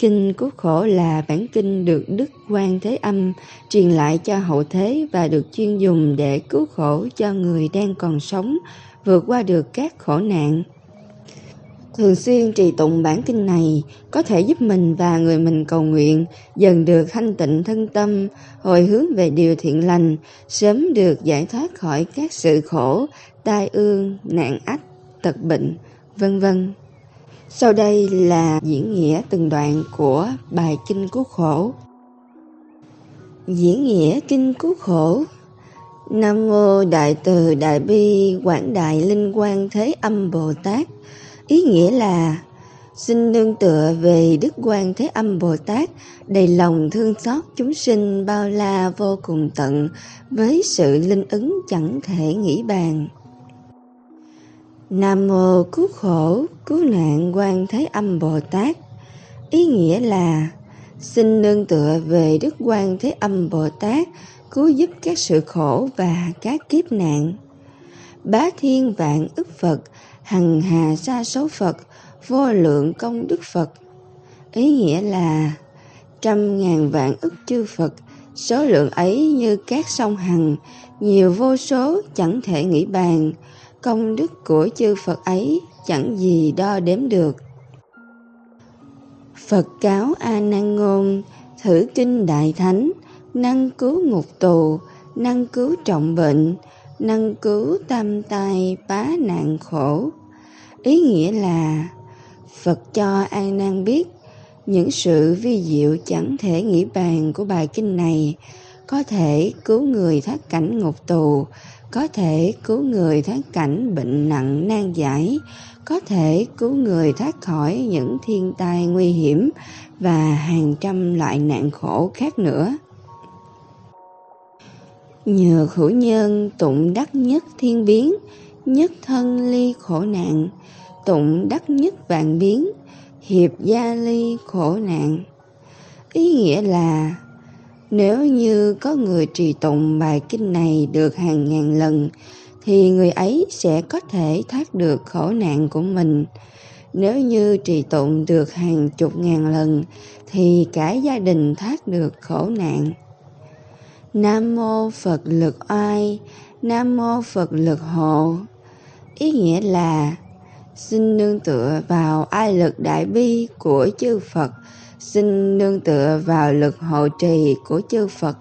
Kinh Cứu Khổ là bản kinh được Đức Quan Thế Âm truyền lại cho hậu thế và được chuyên dùng để cứu khổ cho người đang còn sống, vượt qua được các khổ nạn. Thường xuyên trì tụng bản kinh này có thể giúp mình và người mình cầu nguyện dần được thanh tịnh thân tâm, hồi hướng về điều thiện lành, sớm được giải thoát khỏi các sự khổ, tai ương, nạn ách, tật bệnh, vân vân. Sau đây là diễn nghĩa từng đoạn của bài Kinh Cứu Khổ. Diễn nghĩa Kinh Cứu Khổ Nam Mô Đại Từ Đại Bi Quảng Đại Linh Quang Thế Âm Bồ Tát Ý nghĩa là, Xin nương tựa về Đức Quan Thế Âm Bồ Tát, đầy lòng thương xót chúng sinh bao la vô cùng tận với sự linh ứng chẳng thể nghĩ bàn. Nam mô cứu khổ, cứu nạn quan Thế Âm Bồ Tát. Ý nghĩa là xin nương tựa về Đức Quan Thế Âm Bồ Tát cứu giúp các sự khổ và các kiếp nạn. Bá thiên vạn ức Phật, hằng hà sa số Phật, vô lượng công đức Phật. Ý nghĩa là trăm ngàn vạn ức chư Phật, số lượng ấy như các sông hằng, nhiều vô số chẳng thể nghĩ bàn, công đức của chư Phật ấy chẳng gì đo đếm được. Phật cáo A Nan ngôn, thử kinh đại thánh, năng cứu ngục tù, năng cứu trọng bệnh, năng cứu tam tai bá nạn khổ. Ý nghĩa là Phật cho A Nan biết những sự vi diệu chẳng thể nghĩ bàn của bài kinh này có thể cứu người thoát cảnh ngục tù, có thể cứu người thoát cảnh bệnh nặng nan giải, có thể cứu người thoát khỏi những thiên tai nguy hiểm và hàng trăm loại nạn khổ khác nữa. Nhờ hữu nhân tụng đắc nhất thiên biến, nhất thân ly khổ nạn, tụng đắc nhất vạn biến, hiệp gia ly khổ nạn. Ý nghĩa là nếu như có người trì tụng bài kinh này được hàng ngàn lần, thì người ấy sẽ có thể thoát được khổ nạn của mình. Nếu như trì tụng được hàng chục ngàn lần, thì cả gia đình thoát được khổ nạn. Nam mô Phật lực oai, Nam mô Phật lực hộ. Ý nghĩa là xin nương tựa vào ai lực đại bi của chư Phật xin nương tựa vào lực hộ trì của chư Phật.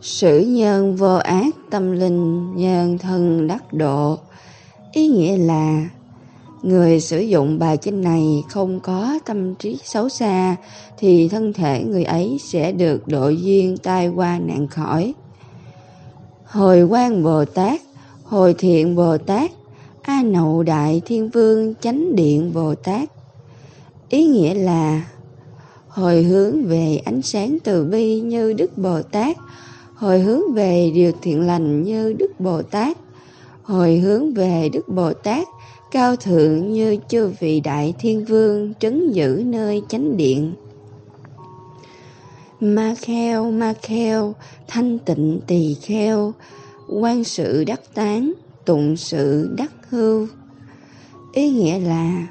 Sử nhân vô ác tâm linh nhân thân đắc độ Ý nghĩa là Người sử dụng bài kinh này không có tâm trí xấu xa thì thân thể người ấy sẽ được độ duyên tai qua nạn khỏi. Hồi quan Bồ Tát, hồi thiện Bồ Tát, A Nậu Đại Thiên Vương Chánh Điện Bồ Tát Ý nghĩa là hồi hướng về ánh sáng từ bi như Đức Bồ Tát, hồi hướng về điều thiện lành như Đức Bồ Tát, hồi hướng về Đức Bồ Tát cao thượng như chư vị đại thiên vương trấn giữ nơi chánh điện. Ma kheo, ma kheo, thanh tịnh tỳ kheo, quan sự đắc tán, tụng sự đắc hưu. Ý nghĩa là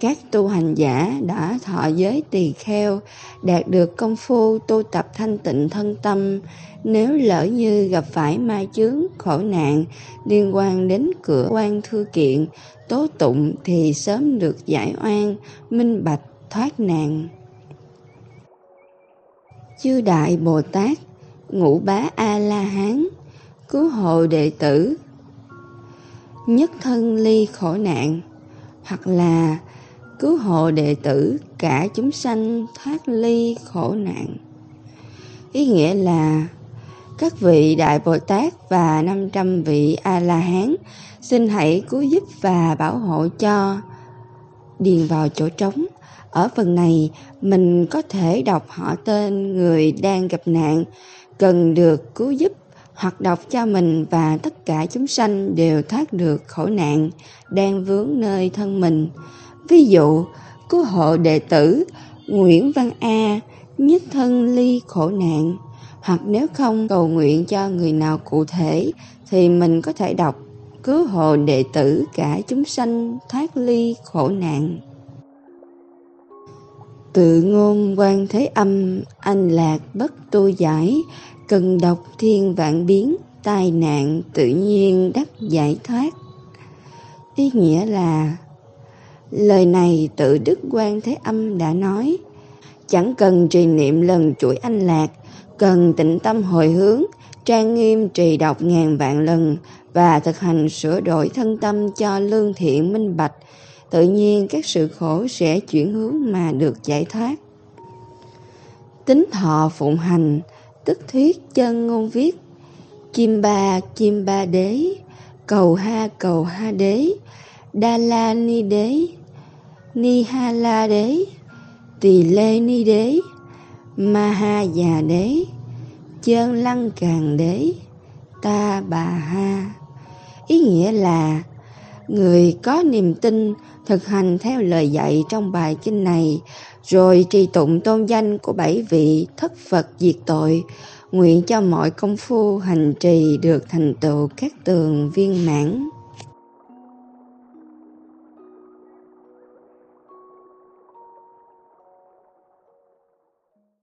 các tu hành giả đã thọ giới tỳ kheo, đạt được công phu tu tập thanh tịnh thân tâm nếu lỡ như gặp phải ma chướng, khổ nạn liên quan đến cửa quan thư kiện, tố tụng thì sớm được giải oan, minh bạch, thoát nạn chư đại bồ tát, ngũ bá a la hán, cứu hộ đệ tử nhất thân ly khổ nạn hoặc là cứu hộ đệ tử cả chúng sanh thoát ly khổ nạn. Ý nghĩa là các vị Đại Bồ Tát và 500 vị A-la-hán xin hãy cứu giúp và bảo hộ cho điền vào chỗ trống. Ở phần này, mình có thể đọc họ tên người đang gặp nạn, cần được cứu giúp hoặc đọc cho mình và tất cả chúng sanh đều thoát được khổ nạn đang vướng nơi thân mình. Ví dụ, cứu hộ đệ tử Nguyễn Văn A nhất thân ly khổ nạn hoặc nếu không cầu nguyện cho người nào cụ thể thì mình có thể đọc cứu hộ đệ tử cả chúng sanh thoát ly khổ nạn. Tự ngôn quan thế âm, anh lạc bất tu giải, cần đọc thiên vạn biến, tai nạn tự nhiên đắc giải thoát. Ý nghĩa là Lời này tự Đức Quan Thế Âm đã nói, chẳng cần trì niệm lần chuỗi anh lạc, cần tịnh tâm hồi hướng, trang nghiêm trì đọc ngàn vạn lần và thực hành sửa đổi thân tâm cho lương thiện minh bạch, tự nhiên các sự khổ sẽ chuyển hướng mà được giải thoát. Tính thọ phụng hành, tức thuyết chân ngôn viết, Kim ba kim ba đế, cầu ha cầu ha đế, Đa la ni đế, Ni ha la đế, Tỳ lê ni đế, Ma ha già đế, Chơn lăng càng đế, Ta bà ha. Ý nghĩa là người có niềm tin thực hành theo lời dạy trong bài kinh này rồi trì tụng tôn danh của bảy vị thất Phật diệt tội, nguyện cho mọi công phu hành trì được thành tựu các tường viên mãn.